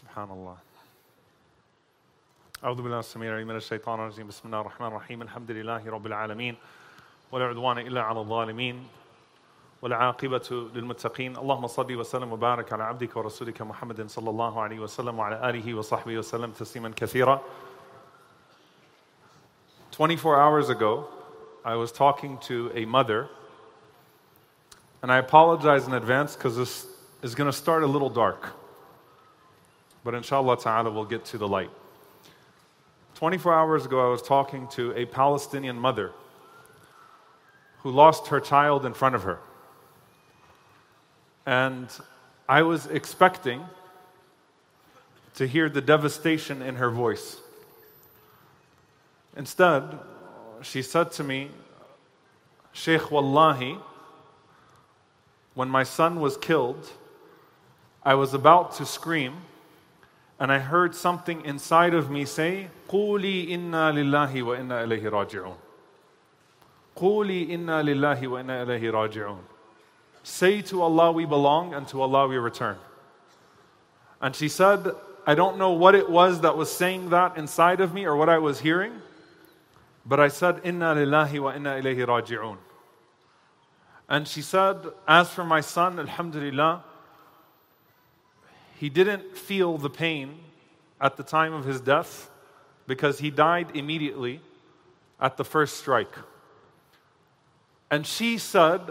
سبحان الله أعوذ بالله السميع العليم من الشيطان الرجيم بسم الله الرحمن الرحيم الحمد لله رب العالمين ولا عدوان إلا على الظالمين والعاقبة للمتقين اللهم صل وسلم وبارك على عبدك ورسولك محمد صلى الله عليه وسلم وعلى آله وصحبه وسلم تسليما كثيرا 24 hours ago I was talking to a mother and I apologize in advance because this is going to start a little dark but inshallah ta'ala we'll get to the light 24 hours ago I was talking to a Palestinian mother who lost her child in front of her and I was expecting to hear the devastation in her voice. Instead, she said to me, Sheikh Wallahi, when my son was killed, I was about to scream, and I heard something inside of me say, قولي إنا لله وإنا إليه راجعون. قولي إنا لله وإنا إليه راجعون. Say to Allah we belong and to Allah we return. And she said, I don't know what it was that was saying that inside of me or what I was hearing, but I said, Inna lillahi wa inna ilayhi raji'un. And she said, As for my son, Alhamdulillah, he didn't feel the pain at the time of his death because he died immediately at the first strike. And she said,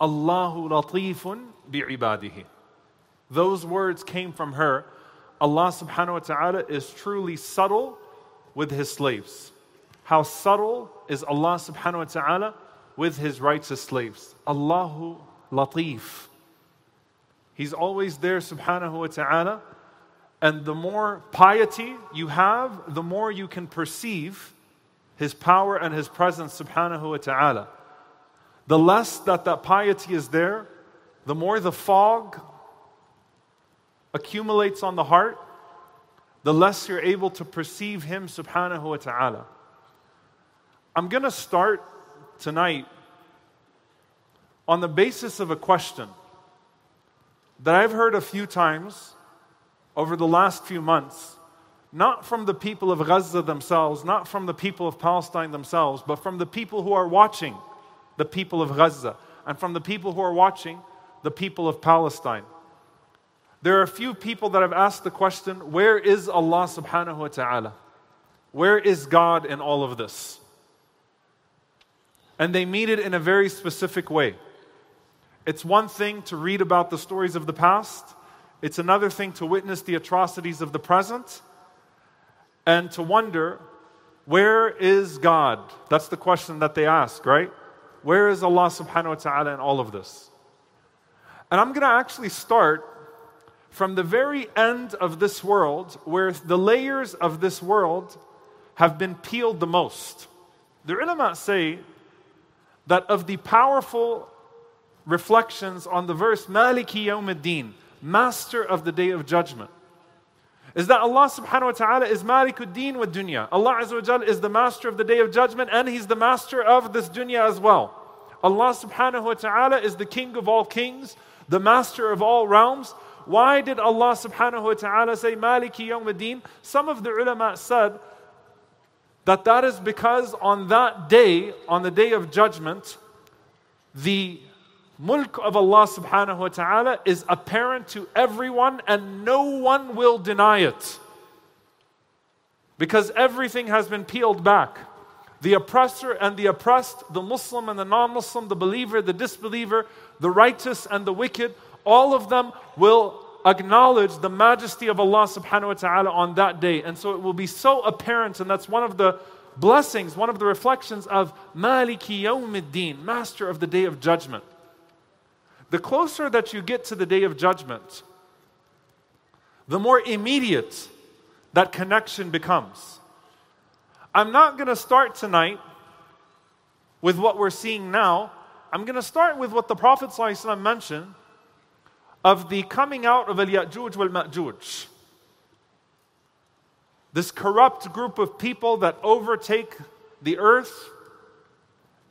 Allahu latifun bi'ibadihi. Those words came from her. Allah subhanahu wa ta'ala is truly subtle with his slaves. How subtle is Allah subhanahu wa ta'ala with his righteous slaves. Allahu latif. He's always there subhanahu wa ta'ala. And the more piety you have, the more you can perceive his power and his presence subhanahu wa ta'ala. The less that that piety is there, the more the fog accumulates on the heart, the less you're able to perceive Him subhanahu wa ta'ala. I'm going to start tonight on the basis of a question that I've heard a few times over the last few months, not from the people of Gaza themselves, not from the people of Palestine themselves, but from the people who are watching the people of Gaza, and from the people who are watching, the people of Palestine. There are a few people that have asked the question where is Allah subhanahu wa ta'ala? Where is God in all of this? And they mean it in a very specific way. It's one thing to read about the stories of the past, it's another thing to witness the atrocities of the present, and to wonder, where is God? That's the question that they ask, right? Where is Allah subhanahu wa ta'ala in all of this? And I'm going to actually start from the very end of this world, where the layers of this world have been peeled the most. The ulama say that of the powerful reflections on the verse Maliki Yawmuddin, Master of the Day of Judgment, is that Allah subhanahu wa ta'ala is Malikuddin wa dunya. Allah Azza is the master of the day of judgment and He's the master of this dunya as well. Allah subhanahu wa ta'ala is the king of all kings, the master of all realms. Why did Allah subhanahu wa ta'ala say Maliki Yawmuddin? Some of the ulama said that that is because on that day, on the day of judgment, the mulk of Allah subhanahu wa ta'ala is apparent to everyone and no one will deny it. Because everything has been peeled back. The oppressor and the oppressed, the Muslim and the non Muslim, the believer, the disbeliever, the righteous and the wicked, all of them will acknowledge the majesty of Allah subhanahu wa ta'ala on that day. And so it will be so apparent, and that's one of the blessings, one of the reflections of Maliki Yawmiddin, master of the day of judgment. The closer that you get to the day of judgment, the more immediate that connection becomes. I'm not going to start tonight with what we're seeing now. I'm going to start with what the Prophet ﷺ mentioned of the coming out of Al Ya'juj wal Ma'juj. This corrupt group of people that overtake the earth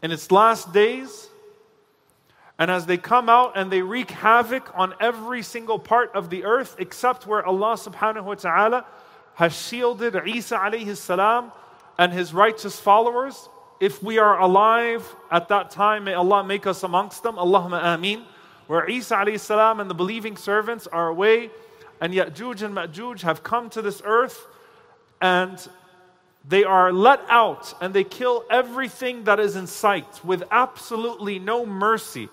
in its last days And as they come out and they wreak havoc on every single part of the earth except where Allah subhanahu wa ta'ala has shielded Isa alayhi salam and his righteous followers. If we are alive at that time, may Allah make us amongst them. Allahumma ameen. Where Isa alayhi salam and the believing servants are away, and Ya'juj and Ma'juj have come to this earth, and they are let out and they kill everything that is in sight with absolutely no mercy.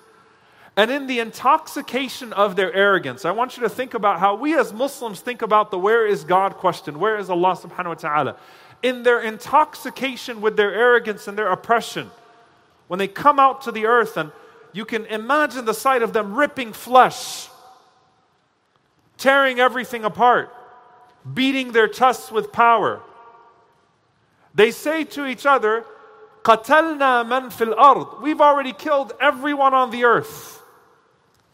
And in the intoxication of their arrogance, I want you to think about how we as Muslims think about the where is God question, where is Allah subhanahu wa ta'ala? In their intoxication with their arrogance and their oppression, when they come out to the earth and you can imagine the sight of them ripping flesh, tearing everything apart, beating their chests with power. They say to each other, قتلنا من في الأرض. We've already killed everyone on the earth.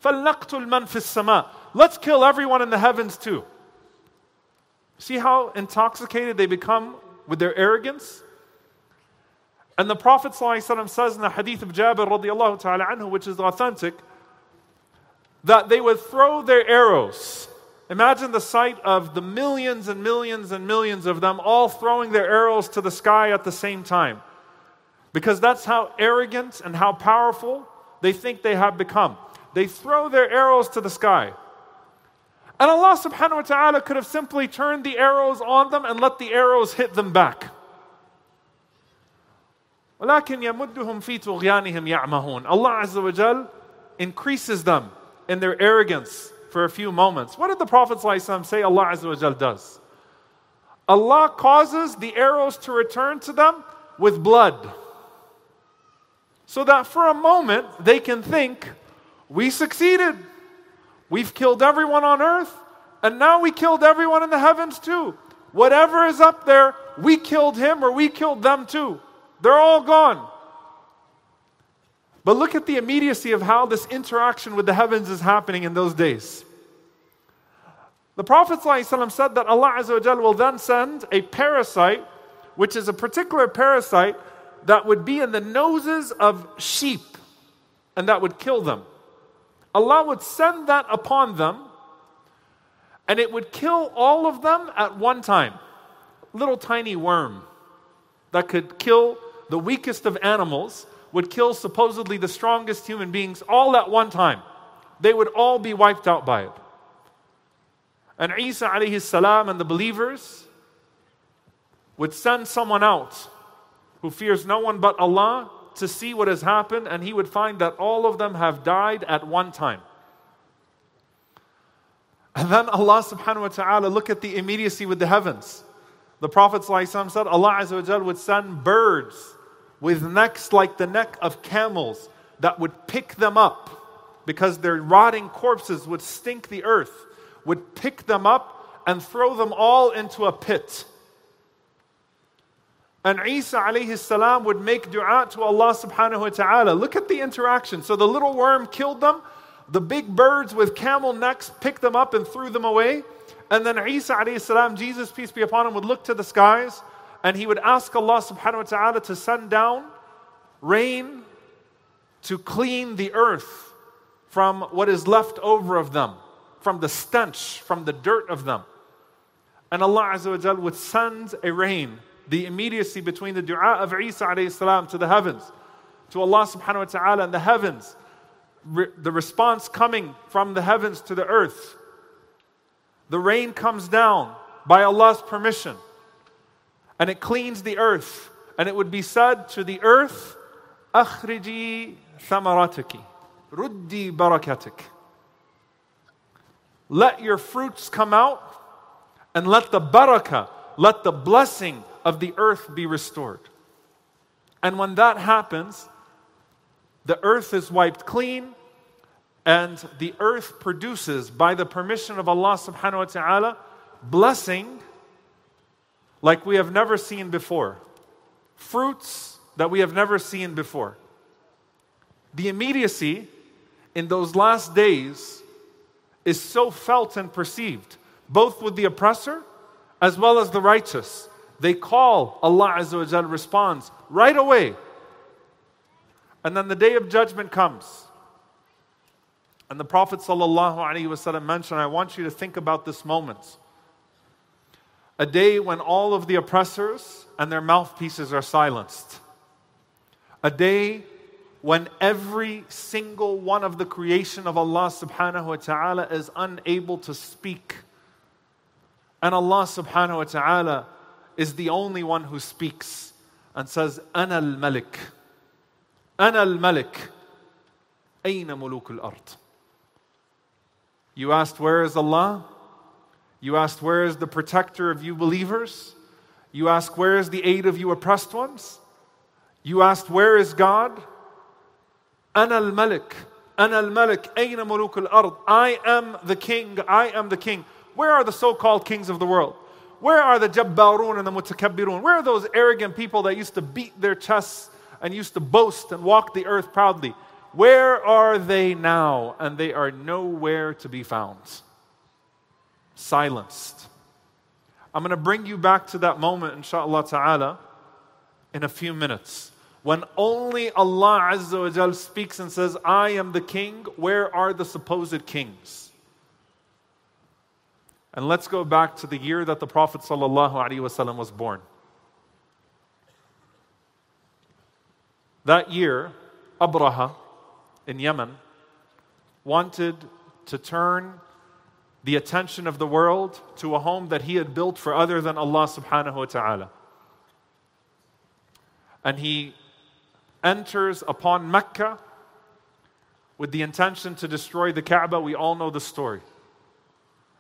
فلنقتل من في السماء. Let's kill everyone in the heavens too. See how intoxicated they become with their arrogance? And the Prophet ﷺ says in the hadith of Jabir radiallahu ta'ala anhu, which is authentic, that they would throw their arrows. Imagine the sight of the millions and millions and millions of them all throwing their arrows to the sky at the same time. Because that's how arrogant and how powerful they think they have become. They throw their arrows to the sky. And Allah subhanahu wa ta'ala could have simply turned the arrows on them and let the arrows hit them back. ولكن يمدهم في طغيانهم يعمهون. Allah Azza wa Jal increases them in their arrogance for a few moments. What did the Prophet ﷺ say Allah Azza wa Jal does? Allah causes the arrows to return to them with blood. So that for a moment they can think, we succeeded. We've killed everyone on earth, and now we killed everyone in the heavens too. Whatever is up there, we killed him or we killed them too. They're all gone. But look at the immediacy of how this interaction with the heavens is happening in those days. The Prophet ﷺ said that Allah will then send a parasite, which is a particular parasite that would be in the noses of sheep and that would kill them. Allah would send that upon them and it would kill all of them at one time. Little tiny worm that could kill the weakest of animals, would kill supposedly the strongest human beings all at one time. They would all be wiped out by it. And Isa alayhi salam and the believers would send someone out who fears no one but Allah to see what has happened, and he would find that all of them have died at one time. And then Allah subhanahu wa ta'ala look at the immediacy with the heavens. The Prophet said, Allah Azza would send birds with necks like the neck of camels that would pick them up because their rotting corpses would stink the earth, would pick them up and throw them all into a pit. And Isa alayhi salam would make dua to Allah subhanahu wa ta'ala. Look at the interaction. So the little worm killed them, the big birds with camel necks picked them up and threw them away. And then Isa alayhi salam, Jesus, peace be upon him, would look to the skies and he would ask Allah subhanahu wa ta'ala to send down rain to clean the earth from what is left over of them, from the stench, from the dirt of them. And Allah Azza wa would send a rain, the immediacy between the dua of Isa alayhi to the heavens, to Allah subhanahu wa ta'ala and the heavens, re- the response coming from the heavens to the earth. The rain comes down by Allah's permission and it cleans the earth. And it would be said to the earth, Akhriji thamaratiki, ruddi barakatik. Let your fruits come out and let the barakah, let the blessing of the earth be restored. And when that happens, the earth is wiped clean and the earth produces, by the permission of Allah subhanahu wa ta'ala, blessing like we have never seen before, fruits that we have never seen before. The immediacy in those last days is so felt and perceived, both with the oppressor as well as the righteous. They call, Allah Azza wa Jal responds right away. And then the day of judgment comes. And the Prophet ﷺ mentioned, I want you to think about this moment. A day when all of the oppressors and their mouthpieces are silenced. A day when every single one of the creation of Allah subhanahu wa ta'ala is unable to speak. And Allah subhanahu wa ta'ala is the only one who speaks and says, Ana al-Malik. Ana al-Malik. Aina muluk al-ard. You asked, Where is Allah? You asked, Where is the protector of you believers? You asked, Where is the aid of you oppressed ones? You asked, Where is God? Ana al Malik. Ana al Malik. Aina muluk al ard. I am the king. I am the king. Where are the so called kings of the world? Where are the Jabbarun and the Mutakabbirun? Where are those arrogant people that used to beat their chests and used to boast and walk the earth proudly? Where are they now? And they are nowhere to be found. Silenced. I'm going to bring you back to that moment, inshallah ta'ala, in a few minutes. When only Allah Azza wa Jal speaks and says, I am the king, where are the supposed kings? And let's go back to the year that the Prophet ﷺ was born. That year, Abraha, in Yemen wanted to turn the attention of the world to a home that he had built for other than Allah subhanahu wa ta'ala. And he enters upon Mecca with the intention to destroy the Kaaba. We all know the story.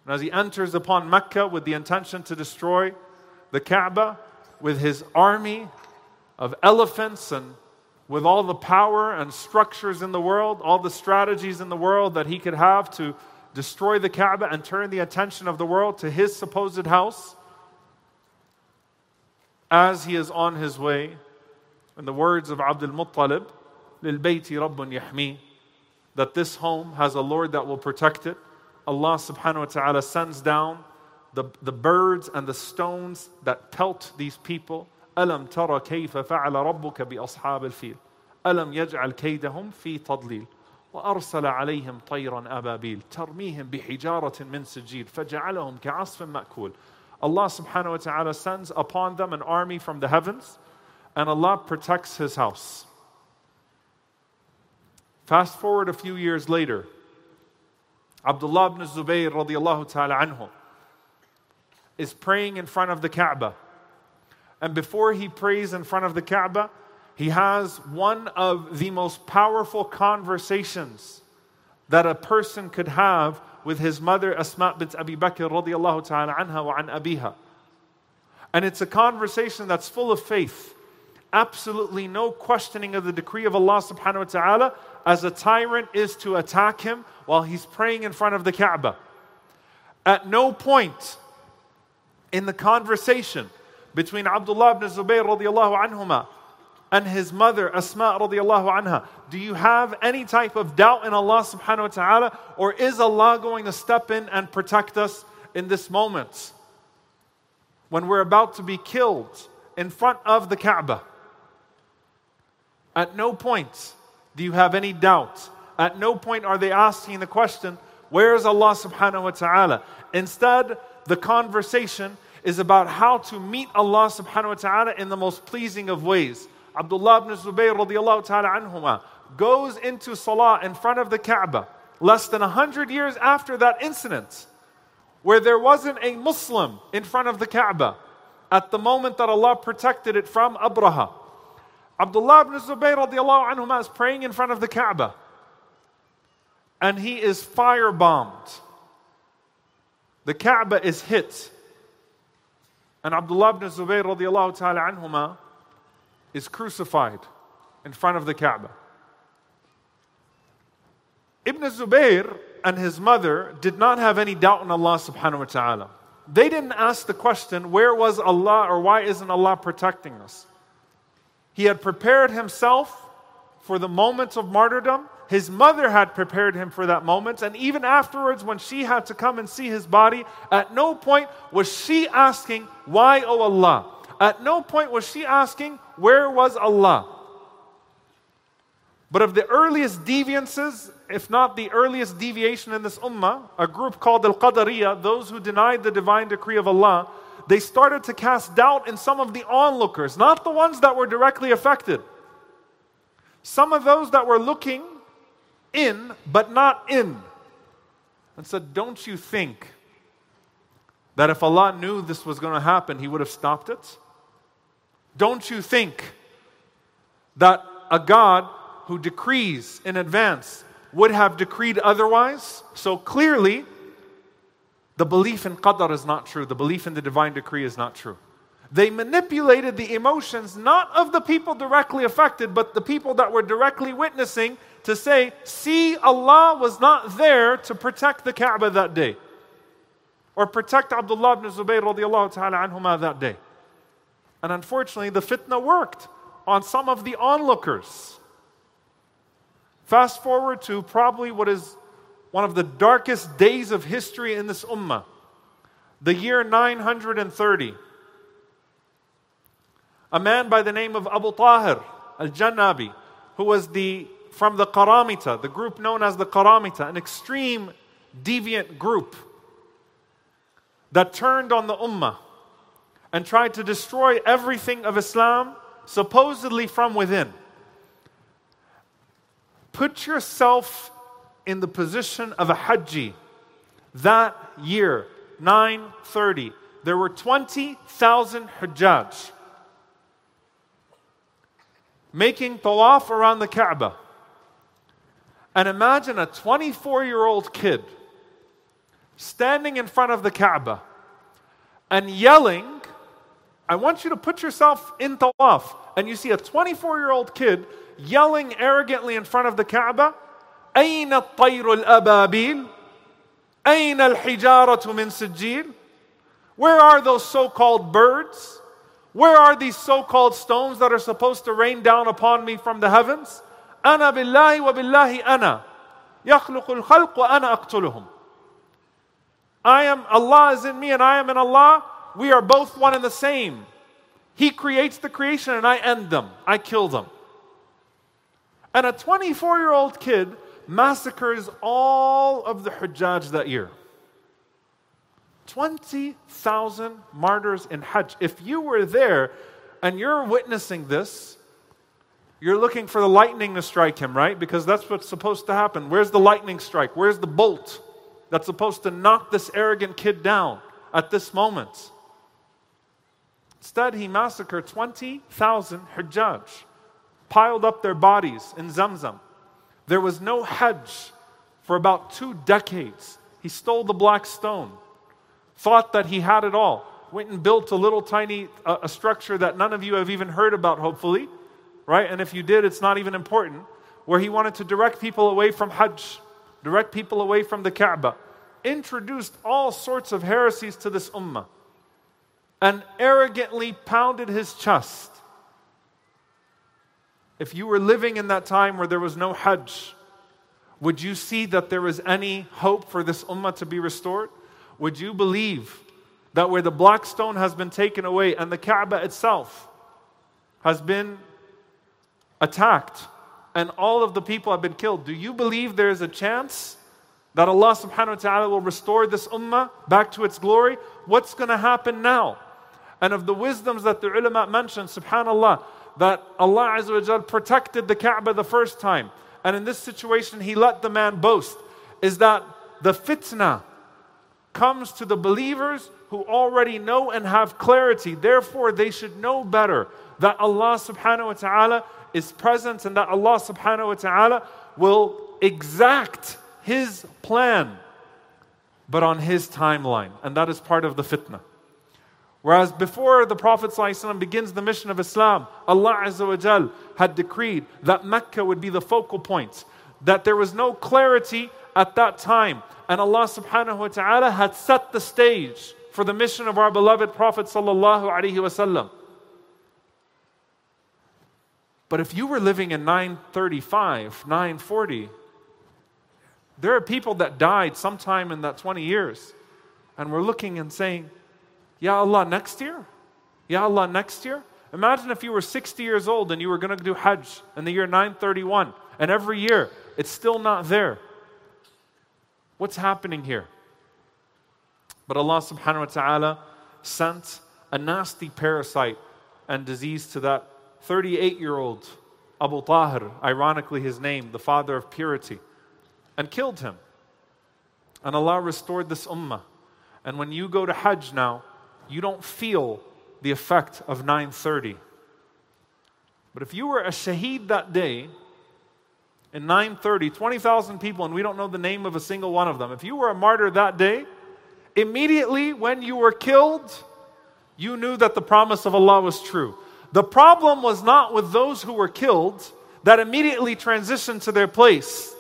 And as he enters upon Mecca with the intention to destroy the Kaaba, with his army of elephants and with all the power and structures in the world, all the strategies in the world that he could have to destroy the Kaaba and turn the attention of the world to his supposed house, as he is on his way, in the words of Abdul Muttalib, لِلْبَيْتِ رَبٌّ يَحْمِي that this home has a Lord that will protect it. Allah subhanahu wa ta'ala sends down the, the birds and the stones that pelt these people ألم ترى كيف فعل ربك بأصحاب الفيل ألم يجعل كيدهم في تضليل وأرسل عليهم طيرا أبابيل ترميهم بحجارة من سجيل فجعلهم كعصف مأكول Allah subhanahu wa ta'ala sends upon them an army from the heavens and Allah protects his house. Fast forward a few years later, Abdullah ibn Zubayr radiallahu ta'ala anhu is praying in front of the Kaaba and before he prays in front of the Kaaba, he has one of the most powerful conversations that a person could have with his mother Asma bint Abi Bakr radiallahu ta'ala anha wa an abiha. And it's a conversation that's full of faith. Absolutely no questioning of the decree of Allah subhanahu wa ta'ala as a tyrant is to attack him while he's praying in front of the Kaaba. At no point in the conversation between Abdullah ibn Zubayr radiallahu anhuma and his mother Asma radiallahu anha. Do you have any type of doubt in Allah subhanahu wa ta'ala? Or is Allah going to step in and protect us in this moment? When we're about to be killed in front of the Kaaba. At no point do you have any doubt. At no point are they asking the question, where is Allah subhanahu wa ta'ala? Instead, the conversation is about how to meet Allah subhanahu wa ta'ala in the most pleasing of ways. Abdullah ibn Zubayr radiallahu ta'ala anhuma goes into salah in front of the Kaaba less than 100 years after that incident where there wasn't a Muslim in front of the Kaaba at the moment that Allah protected it from Abraha. Abdullah ibn Zubayr radiallahu anhuma is praying in front of the Kaaba and he is firebombed. The Kaaba is hit and Abdullah ibn Zubayr radiallahu ta'ala is crucified in front of the Kaaba. Ibn Zubayr and his mother did not have any doubt in Allah subhanahu wa ta'ala. They didn't ask the question, where was Allah or why isn't Allah protecting us? He had prepared himself for the moments of martyrdom his mother had prepared him for that moment. And even afterwards, when she had to come and see his body, at no point was she asking, Why, O Allah? At no point was she asking, Where was Allah? But of the earliest deviances, if not the earliest deviation in this ummah, a group called Al Qadariyah, those who denied the divine decree of Allah, they started to cast doubt in some of the onlookers, not the ones that were directly affected. Some of those that were looking in, but not in. And said, Don't you think that if Allah knew this was going to happen, He would have stopped it? Don't you think that a God who decrees in advance would have decreed otherwise. So clearly, the belief in qadar is not true. The belief in the divine decree is not true. They manipulated the emotions not of the people directly affected, but the people that were directly witnessing to say, see, Allah was not there to protect the Kaaba that day. Or protect Abdullah ibn Zubayr radiallahu ta'ala anhuma that day. And unfortunately, the fitna worked on some of the onlookers. Fast forward to probably what is one of the darkest days of history in this ummah, the year 930. A man by the name of Abu Tahir al Jannabi, who was the, from the Qaramita, the group known as the Qaramita, an extreme deviant group that turned on the ummah and tried to destroy everything of Islam, supposedly from within. Put yourself in the position of a Hajji. That year, 930, there were 20,000 Hajjaj making tawaf around the Kaaba. And imagine a 24 year old kid standing in front of the Kaaba and yelling. I want you to put yourself in tawaf, and you see a 24 year old kid yelling arrogantly in front of the Kaaba, أين الطير الأبابيل؟ أين الحجارة من سجيل? Where are those so called birds? Where are these so called stones that are supposed to rain down upon me from the heavens? أنا بالله وبالله أنا يخلق الخلق وأنا أقتلهم. I am, Allah is in me and I am in Allah. We are both one and the same. He creates the creation and I end them. I kill them. And a 24 year old kid massacres all of the Hujjaj that year. 20,000 martyrs in Hajj. If you were there and you're witnessing this, you're looking for the lightning to strike him, right? Because that's what's supposed to happen. Where's the lightning strike? Where's the bolt that's supposed to knock this arrogant kid down at this moment? Instead, he massacred 20,000 Hujjaj piled up their bodies in Zamzam. There was no Hajj for about two decades. He stole the black stone, thought that he had it all, went and built a little tiny uh, a structure that none of you have even heard about, hopefully, right? And if you did, it's not even important, where he wanted to direct people away from Hajj, direct people away from the Kaaba, introduced all sorts of heresies to this ummah, and arrogantly pounded his chest if you were living in that time where there was no Hajj, would you see that there was any hope for this ummah to be restored? Would you believe that where the black stone has been taken away and the Kaaba itself has been attacked and all of the people have been killed, do you believe there is a chance that Allah subhanahu wa ta'ala will restore this ummah back to its glory? What's going to happen now? And of the wisdoms that the ulama mentioned, subhanAllah, that Allah Azza protected the Kaaba the first time. And in this situation, He let the man boast, is that the fitna comes to the believers who already know and have clarity. Therefore, they should know better that Allah subhanahu wa ta'ala is present and that Allah subhanahu wa ta'ala will exact His plan, but on His timeline. And that is part of the fitna. Whereas before the Prophet ﷺ begins the mission of Islam, Allah Azza had decreed that Mecca would be the focal point, that there was no clarity at that time. And Allah subhanahu wa ta'ala had set the stage for the mission of our beloved Prophet sallallahu alaihi wasallam. But if you were living in 935, 940, there are people that died sometime in that 20 years. And we're looking and saying, Ya Allah, next year? Ya Allah, next year? Imagine if you were 60 years old and you were going to do Hajj in the year 931 And every year, it's still not there. What's happening here? But Allah subhanahu wa ta'ala sent a nasty parasite and disease to that 38 year old Abu Tahir, ironically his name, the father of purity, and killed him. And Allah restored this ummah. And when you go to Hajj now, you don't feel the effect of 930. But if you were a shaheed that day, in 930, 20,000 people, and we don't know the name of a single one of them. If you were a martyr that day, immediately when you were killed, you knew that the promise of Allah was true. The problem was not with those who were killed that immediately transitioned to their place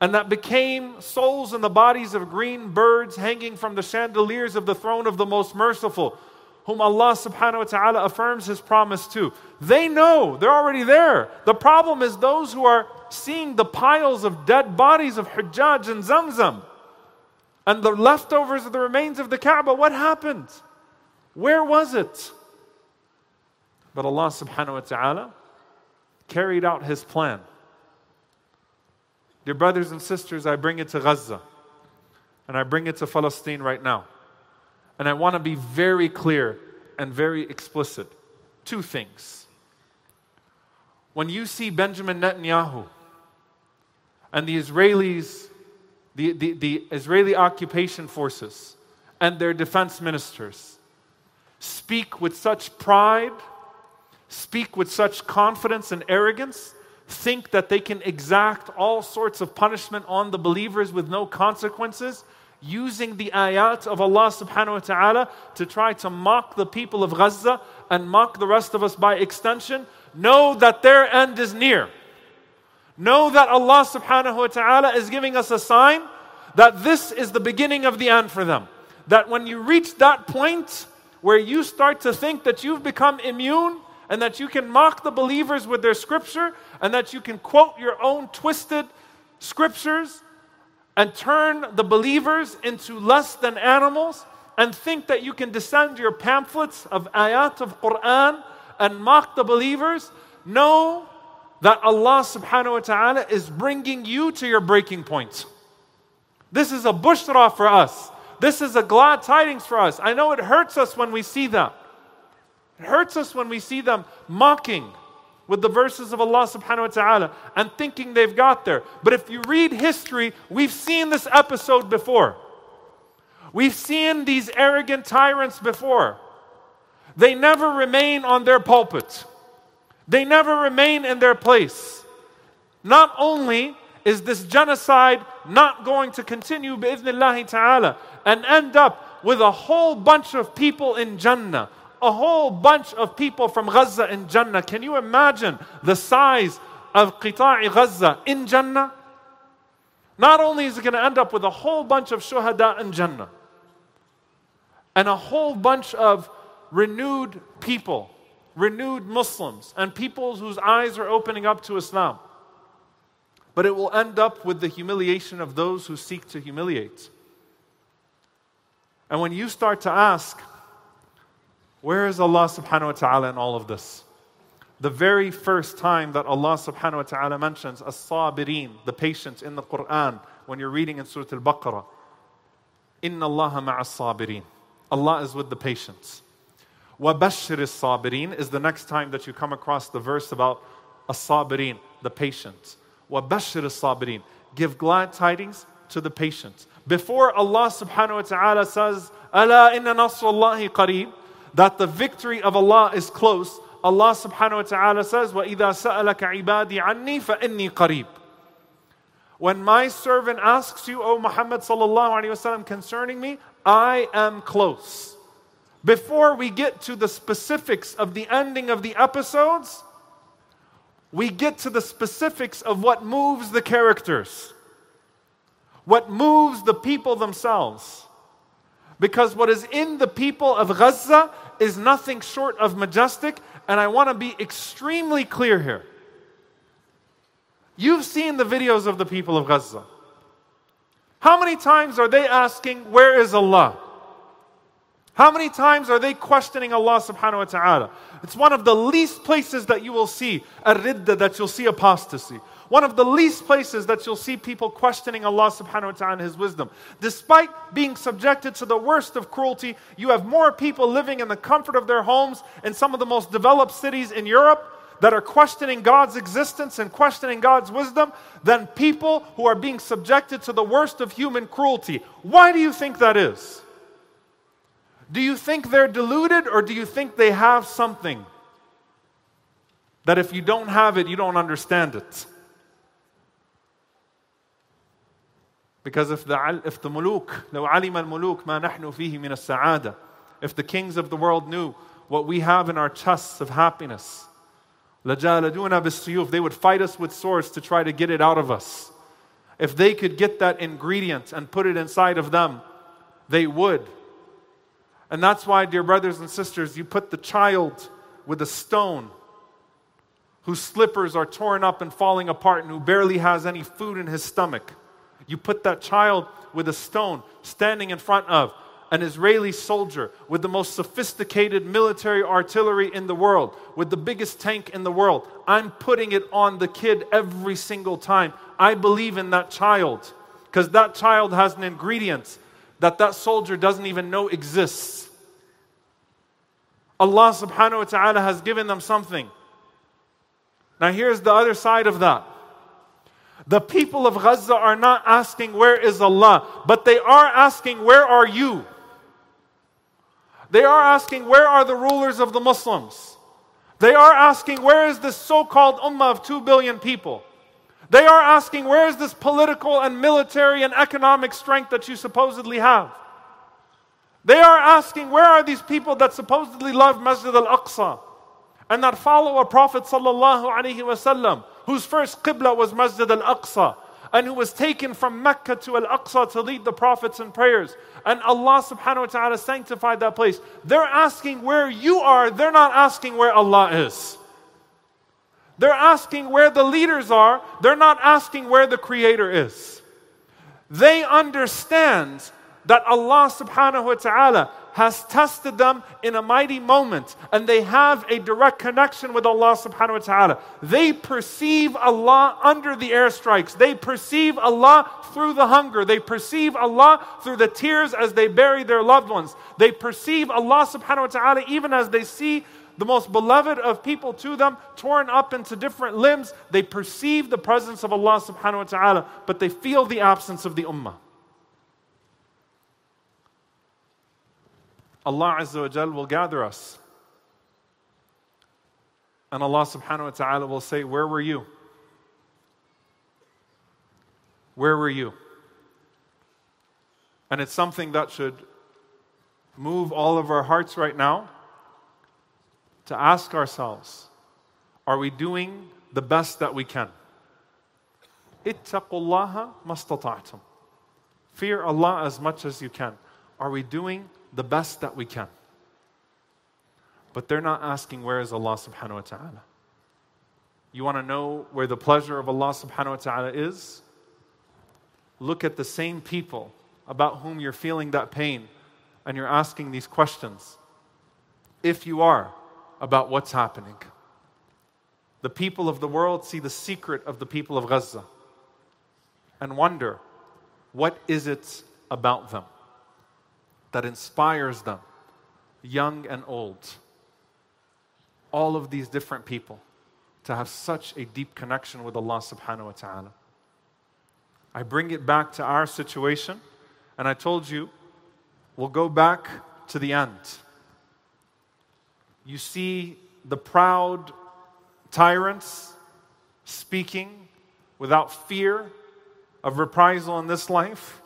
and that became souls in the bodies of green birds hanging from the chandeliers of the throne of the most merciful, whom Allah subhanahu wa ta'ala affirms his promise to. They know, they're already there. The problem is those who are seeing the piles of dead bodies of Hujjaj and Zamzam and the leftovers of the remains of the Kaaba. What happened? Where was it? But Allah subhanahu wa ta'ala carried out his plan. Dear brothers and sisters, I bring it to Gaza and I bring it to Palestine right now. And I want to be very clear and very explicit. Two things. When you see Benjamin Netanyahu and the Israelis, the, the, the Israeli occupation forces and their defense ministers speak with such pride, speak with such confidence and arrogance, think that they can exact all sorts of punishment on the believers with no consequences, using the ayat of Allah subhanahu wa ta'ala to try to mock the people of Gaza and mock the rest of us by extension, know that their end is near. Know that Allah subhanahu wa ta'ala is giving us a sign that this is the beginning of the end for them. That when you reach that point where you start to think that you've become immune and that you can mock the believers with their scripture and that you can quote your own twisted scriptures and turn the believers into less than animals and think that you can descend your pamphlets of ayat of Quran and mock the believers, know that Allah subhanahu wa ta'ala is bringing you to your breaking point. This is a bushra for us. This is a glad tidings for us. I know it hurts us when we see that. It hurts us when we see them mocking with the verses of Allah subhanahu wa ta'ala and thinking they've got there. But if you read history, we've seen this episode before. We've seen these arrogant tyrants before. They never remain on their pulpit. They never remain in their place. Not only is this genocide not going to continue bi'idhnillahi ta'ala and end up with a whole bunch of people in Jannah, a whole bunch of people from Gaza in Jannah. Can you imagine the size of Qita'i Gaza in Jannah? Not only is it going to end up with a whole bunch of shuhada in Jannah and a whole bunch of renewed people renewed Muslims and people whose eyes are opening up to Islam. But it will end up with the humiliation of those who seek to humiliate. And when you start to ask, where is Allah subhanahu wa ta'ala in all of this? The very first time that Allah subhanahu wa ta'ala mentions as-sabirin, the patience in the Quran, when you're reading in Surah Al-Baqarah, Inna Allah ma'as sabirin. Allah is with the patients. وَبَشِّرِ الصَّابِرِينَ is the next time that you come across the verse about as-sabirin, the patients. وَبَشِّرِ الصَّابِرِينَ Give glad tidings to the patients. Before Allah subhanahu wa ta'ala says, أَلَا إِنَّ نَصْرَ اللَّهِ قَرِيبٌ that the victory of Allah is close, Allah subhanahu wa ta'ala says, وَإِذَا سَأَلَكَ عِبَادِي عَنِّي فَإِنِّي قَرِيبٌ When my servant asks you, O Muhammad sallallahu alayhi wasallam, concerning me, I am close. Before we get to the specifics of the ending of the episodes, we get to the specifics of what moves the characters, what moves the people themselves. Because what is in the people of Gaza is nothing short of majestic, and I want to be extremely clear here. You've seen the videos of the people of Gaza. How many times are they asking, Where is Allah? How many times are they questioning Allah subhanahu wa ta'ala? It's one of the least places that you will see a ridda, that you'll see apostasy. One of the least places that you'll see people questioning Allah subhanahu wa ta'ala and His wisdom. Despite being subjected to the worst of cruelty, you have more people living in the comfort of their homes in some of the most developed cities in Europe that are questioning God's existence and questioning God's wisdom than people who are being subjected to the worst of human cruelty. Why do you think that is? Do you think they're deluded or do you think they have something that if you don't have it, you don't understand it? Because if the, if the muluk, لو علم الملوك ما نحن فيه من السعادة, if the kings of the world knew what we have in our chests of happiness, لجالدونا بالسيوف, they would fight us with swords to try to get it out of us. If they could get that ingredient and put it inside of them, they would. And that's why, dear brothers and sisters, you put the child with a stone whose slippers are torn up and falling apart and who barely has any food in his stomach. You put that child with a stone standing in front of an Israeli soldier with the most sophisticated military artillery in the world, with the biggest tank in the world. I'm putting it on the kid every single time. I believe in that child because that child has an ingredient that that soldier doesn't even know exists. Allah subhanahu wa ta'ala has given them something. Now, here's the other side of that. The people of Gaza are not asking, Where is Allah? But they are asking, Where are you? They are asking, Where are the rulers of the Muslims? They are asking, Where is this so called ummah of 2 billion people? They are asking, Where is this political and military and economic strength that you supposedly have? They are asking, Where are these people that supposedly love Masjid al Aqsa and that follow a Prophet sallallahu alaihi wasallam whose first qibla was Masjid al Aqsa and who was taken from Mecca to Al Aqsa to lead the prophets in prayers. And Allah subhanahu wa ta'ala sanctified that place. They're asking where you are, they're not asking where Allah is. They're asking where the leaders are, they're not asking where the Creator is. They understand that Allah subhanahu wa ta'ala has tested them in a mighty moment and they have a direct connection with Allah subhanahu wa ta'ala. They perceive Allah under the airstrikes. They perceive Allah through the hunger. They perceive Allah through the tears as they bury their loved ones. They perceive Allah subhanahu wa ta'ala even as they see the most beloved of people to them torn up into different limbs. They perceive the presence of Allah subhanahu wa ta'ala, but they feel the absence of the ummah. Allah Azza wa Jal will gather us. And Allah subhanahu wa ta'ala will say, Where were you? Where were you? And it's something that should move all of our hearts right now to ask ourselves are we doing the best that we can? Ittaqullaha mastata'tum. Fear Allah as much as you can. Are we doing the best that we can. But they're not asking, Where is Allah subhanahu wa ta'ala? You want to know where the pleasure of Allah subhanahu wa ta'ala is? Look at the same people about whom you're feeling that pain and you're asking these questions. If you are, about what's happening. The people of the world see the secret of the people of Gaza and wonder, what is it about them? That inspires them, young and old. All of these different people to have such a deep connection with Allah subhanahu wa ta'ala. I bring it back to our situation, and I told you we'll go back to the end. You see the proud tyrants speaking without fear of reprisal in this life.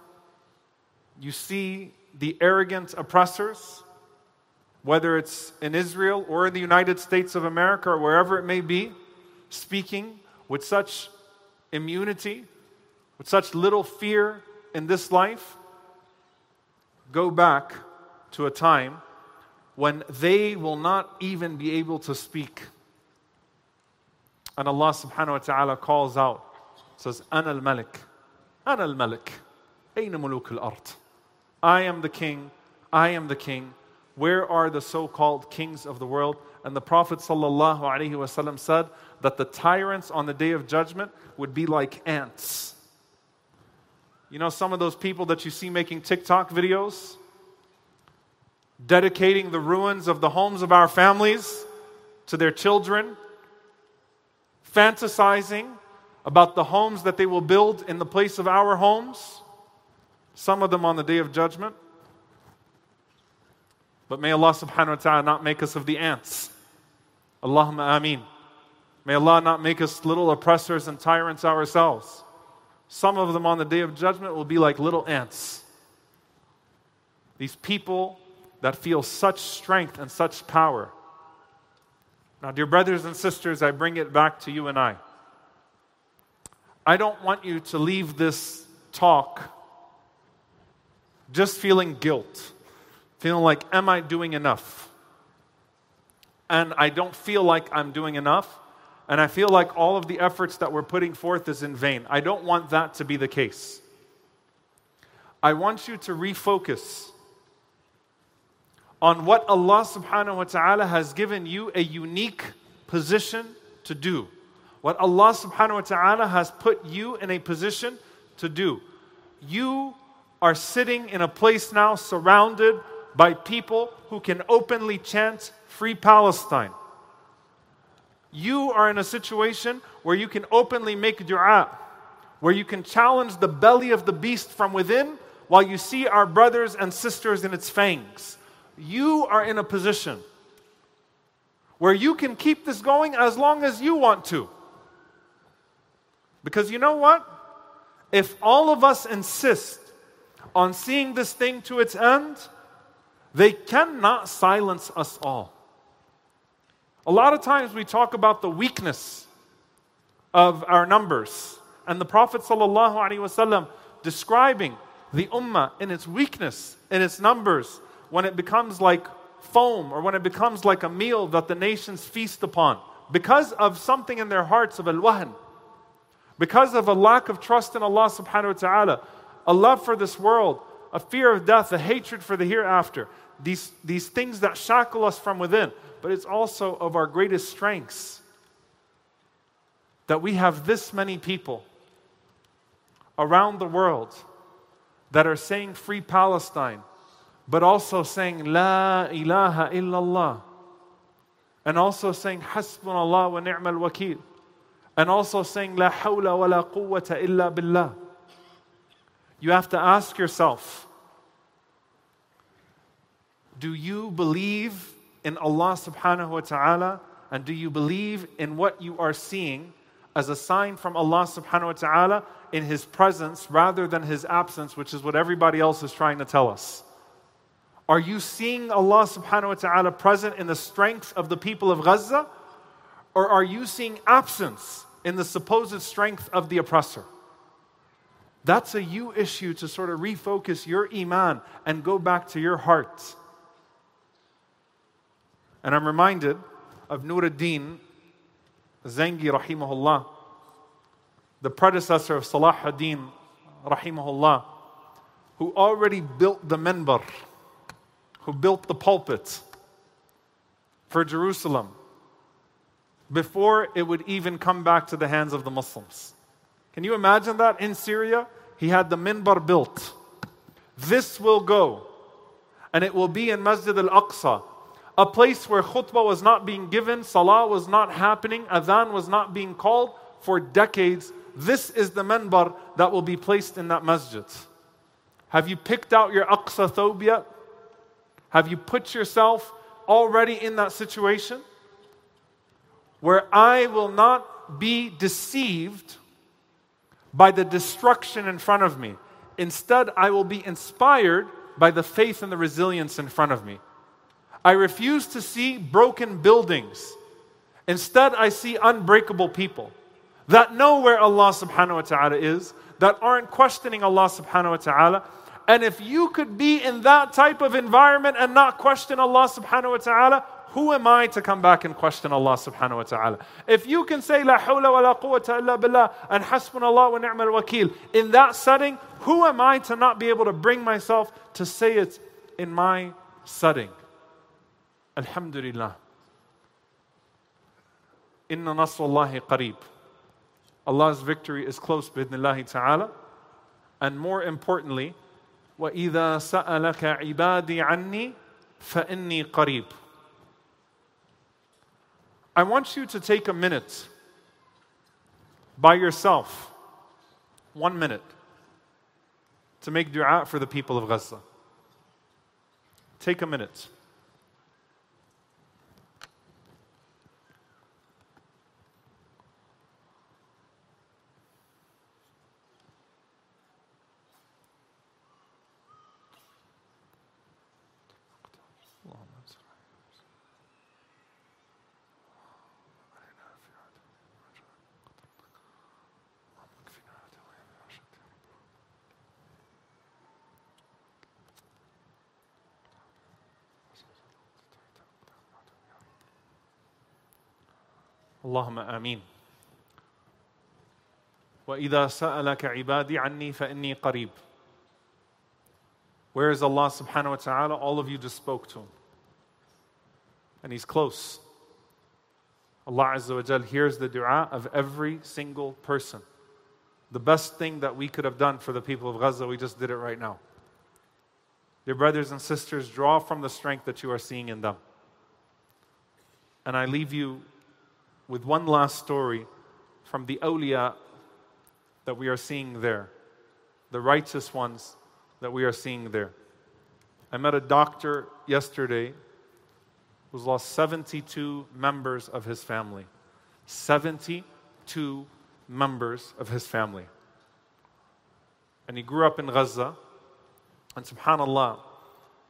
You see the arrogant oppressors, whether it's in Israel or in the United States of America or wherever it may be, speaking with such immunity, with such little fear in this life, go back to a time when they will not even be able to speak. And Allah subhanahu wa ta'ala calls out, says, Ana al-Malik, Ana al-Malik, Aina muluk al-ard. I am the king, I am the king. Where are the so called kings of the world? And the Prophet ﷺ said that the tyrants on the day of judgment would be like ants. You know, some of those people that you see making TikTok videos, dedicating the ruins of the homes of our families to their children, fantasizing about the homes that they will build in the place of our homes, some of them on the day of judgment. But may Allah subhanahu wa ta'ala not make us of the ants. Allahumma ameen. May Allah not make us little oppressors and tyrants ourselves. Some of them on the day of judgment will be like little ants. These people that feel such strength and such power. Now, dear brothers and sisters, I bring it back to you and I. I don't want you to leave this talk just feeling guilt, feeling like, am I doing enough? And I don't feel like I'm doing enough, and I feel like all of the efforts that we're putting forth is in vain. I don't want that to be the case. I want you to refocus on what Allah subhanahu wa ta'ala has given you a unique position to do what Allah subhanahu wa ta'ala has put you in a position to do. You are sitting in a place now surrounded by people who can openly chant Free Palestine. You are in a situation where you can openly make dua, where you can challenge the belly of the beast from within while you see our brothers and sisters in its fangs. You are in a position where you can keep this going as long as you want to. Because you know what? If all of us insist on seeing this thing to its end, they cannot silence us all. A lot of times we talk about the weakness of our numbers. And the Prophet ﷺ describing the ummah in its weakness, in its numbers, when it becomes like foam or when it becomes like a meal that the nations feast upon because of something in their hearts of al-wahn, because of a lack of trust in Allah subhanahu wa ta'ala, a love for this world, a fear of death, a hatred for the hereafter, these, these things that shackle us from within, but it's also of our greatest strengths that we have this many people around the world that are saying free Palestine, but also saying La ilaha illallah, and also saying Hasbunallah wa ni'mal wakil and also saying La hawla wa la quwwata illa billah. You have to ask yourself Do you believe in Allah subhanahu wa ta'ala? And do you believe in what you are seeing as a sign from Allah subhanahu wa ta'ala in His presence rather than His absence, which is what everybody else is trying to tell us? Are you seeing Allah subhanahu wa ta'ala present in the strength of the people of Gaza? Or are you seeing absence in the supposed strength of the oppressor? That's a you issue to sort of refocus your iman and go back to your heart. And I'm reminded of Nur ad-Din Zengi rahimahullah, the predecessor of Salah ad-Din rahimahullah, who already built the minbar, who built the pulpit for Jerusalem before it would even come back to the hands of the Muslims. Can you imagine that in Syria? He had the minbar built. This will go, and it will be in Masjid al Aqsa, a place where khutbah was not being given, salah was not happening, adhan was not being called for decades. This is the minbar that will be placed in that masjid. Have you picked out your Aqsa thobe yet? Have you put yourself already in that situation? where I will not be deceived by the destruction in front of me. Instead, I will be inspired by the faith and the resilience in front of me. I refuse to see broken buildings. Instead, I see unbreakable people that know where Allah subhanahu wa ta'ala is, that aren't questioning Allah subhanahu wa ta'ala. And if you could be in that type of environment and not question Allah subhanahu wa ta'ala, who am I to come back and question Allah subhanahu wa ta'ala? If you can say La hawla wa la quwwata illa billah and hasbunallah wa ni'mal wakil in that setting, who am I to not be able to bring myself to say it in my setting? Alhamdulillah. Inna nasrullahi qareeb. Allah's victory is close, bidnillahi ta'ala. And more importantly, وَإِذَا سَأَلَكَ عِبَادِي عَنِّي فَإِنِّي قَرِيبٌ I want you to take a minute by yourself, one minute, to make dua for the people of Gaza. Take a minute. اللهم امين واذا سالك عبادي عني فاني قريب Where is Allah subhanahu wa ta'ala? All of you just spoke to him. And he's close. Allah Azza wa Jal hears the dua of every single person. The best thing that we could have done for the people of Gaza, we just did it right now. Dear brothers and sisters, draw from the strength that you are seeing in them. And I leave you with one last story from the awliya that we are seeing there, the righteous ones that we are seeing there. I met a doctor yesterday who's lost 72 members of his family. 72 members of his family. And he grew up in Gaza. And subhanAllah,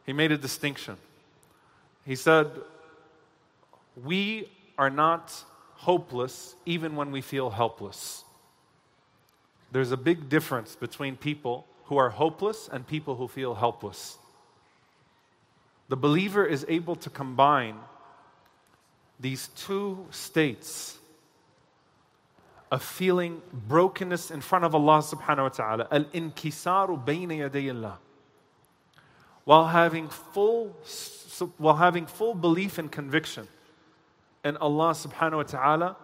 he made a distinction. He said, We are not hopeless even when we feel helpless. There's a big difference between people who are hopeless and people who feel helpless. The believer is able to combine these two states of feeling brokenness in front of Allah subhanahu wa ta'ala, al inkisaru bayna while having full while having full belief and conviction and Allah subhanahu wa ta'ala,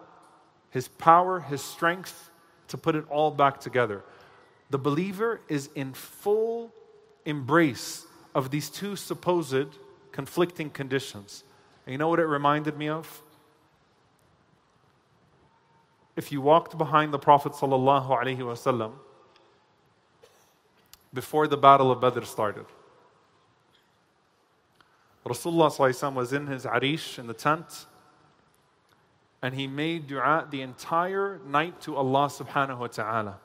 His power, His strength to put it all back together. The believer is in full embrace of these two supposed conflicting conditions. And you know what it reminded me of? If you walked behind the Prophet sallallahu alaihi wasallam before the battle of Badr started, Rasulullah was in his arish in the tent and he made dua the entire night to Allah subhanahu wa ta'ala.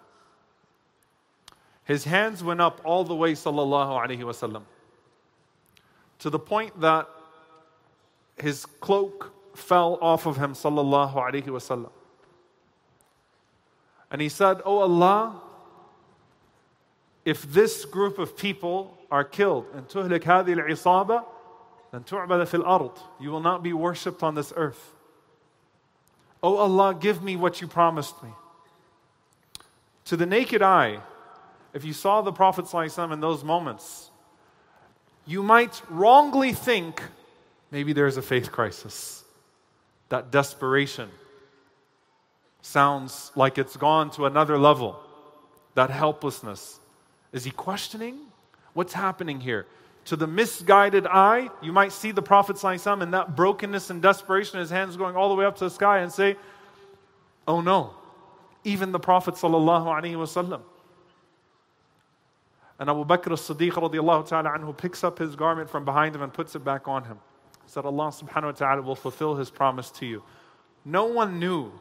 His hands went up all the way, sallallahu alayhi wasallam, to the point that his cloak fell off of him, sallallahu alayhi wasallam. And he said, Oh Allah, if this group of people are killed, and tuhlik hadhi al-isaba, then tu'bada fil ard. You will not be worshipped on this earth. Oh Allah, give me what you promised me. To the naked eye, if you saw the Prophet in those moments, you might wrongly think maybe there's a faith crisis. That desperation sounds like it's gone to another level. That helplessness. Is he questioning? What's happening here? to the misguided eye, you might see the Prophet ﷺ in that brokenness and desperation, his hands going all the way up to the sky, and say, Oh no, even the Prophet ﷺ. And Abu Bakr as-Siddiq radiallahu ta'ala anhu picks up his garment from behind him and puts it back on him. He said, Allah subhanahu wa ta'ala will fulfill his promise to you. No one knew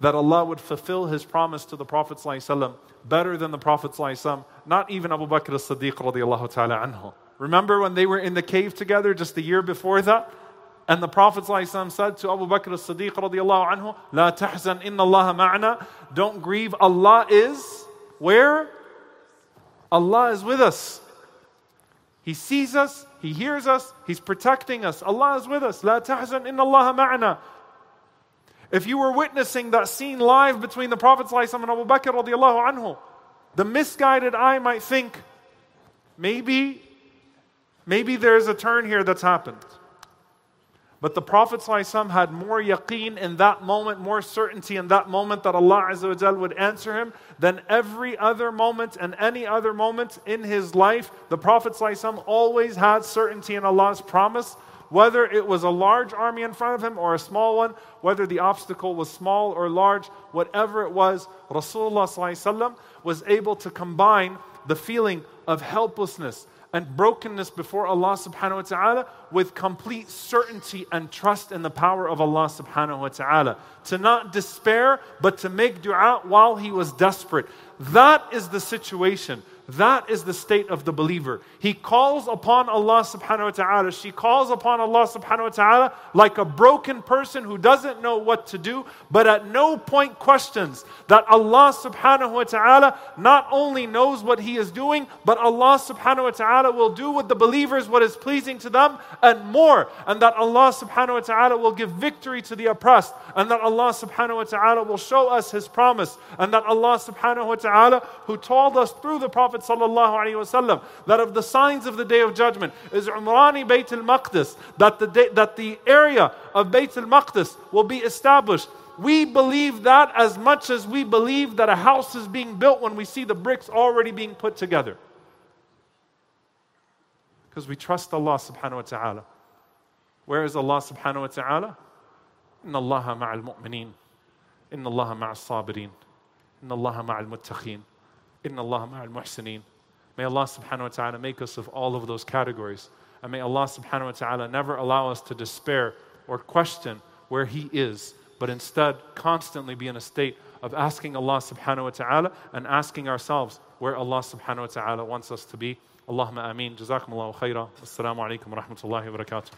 that Allah would fulfill his promise to the Prophet ﷺ better than the Prophet ﷺ, not even Abu Bakr as-Siddiq radiallahu ta'ala anhu. Remember when they were in the cave together just the year before that? And the Prophet said to Abu Bakr as-Siddiq radiallahu anhu, La tahzan inna Allah ma'ana. Don't grieve, Allah is where? Allah is with us. He sees us, He hears us, He's protecting us. Allah is with us. La tahzan inna Allah ma'ana. If you were witnessing that scene live between the Prophet and Abu Bakr radiallahu anhu, the misguided eye might think, maybe Maybe there's a turn here that's happened. But the Prophet ﷺ had more yaqeen in that moment, more certainty in that moment that Allah Azza would answer him than every other moment and any other moment in his life. The Prophet ﷺ always had certainty in Allah's promise, whether it was a large army in front of him or a small one, whether the obstacle was small or large, whatever it was, Rasulullah ﷺ was able to combine the feeling of helplessness and brokenness before Allah subhanahu wa ta'ala with complete certainty and trust in the power of Allah subhanahu wa ta'ala. To not despair, but to make dua while he was desperate. That is the situation that is the state of the believer. He calls upon Allah subhanahu wa ta'ala. She calls upon Allah subhanahu wa ta'ala like a broken person who doesn't know what to do, but at no point questions that Allah subhanahu wa ta'ala not only knows what He is doing, but Allah subhanahu wa ta'ala will do with the believers what is pleasing to them and more. And that Allah subhanahu wa ta'ala will give victory to the oppressed. And that Allah subhanahu wa ta'ala will show us His promise. And that Allah subhanahu wa ta'ala, who told us through the Prophet Prophet sallallahu that of the signs of the day of judgment is Umrani Bayt al-Maqdis, that the, day, that the area of Bayt al-Maqdis will be established. We believe that as much as we believe that a house is being built when we see the bricks already being put together. Because we trust Allah subhanahu wa ta'ala. Where is Allah subhanahu wa ta'ala? إن الله مع المؤمنين إن الله مع الصابرين إن الله مع المتقين Inna Allah ma'al muhsineen. May Allah subhanahu wa ta'ala make us of all of those categories. And may Allah subhanahu wa ta'ala never allow us to despair or question where He is, but instead constantly be in a state of asking Allah subhanahu wa ta'ala and asking ourselves where Allah subhanahu wa ta'ala wants us to be. Allahumma ameen. Jazakum Allahu khaira. Assalamu alaikum wa rahmatullahi wa barakatuh.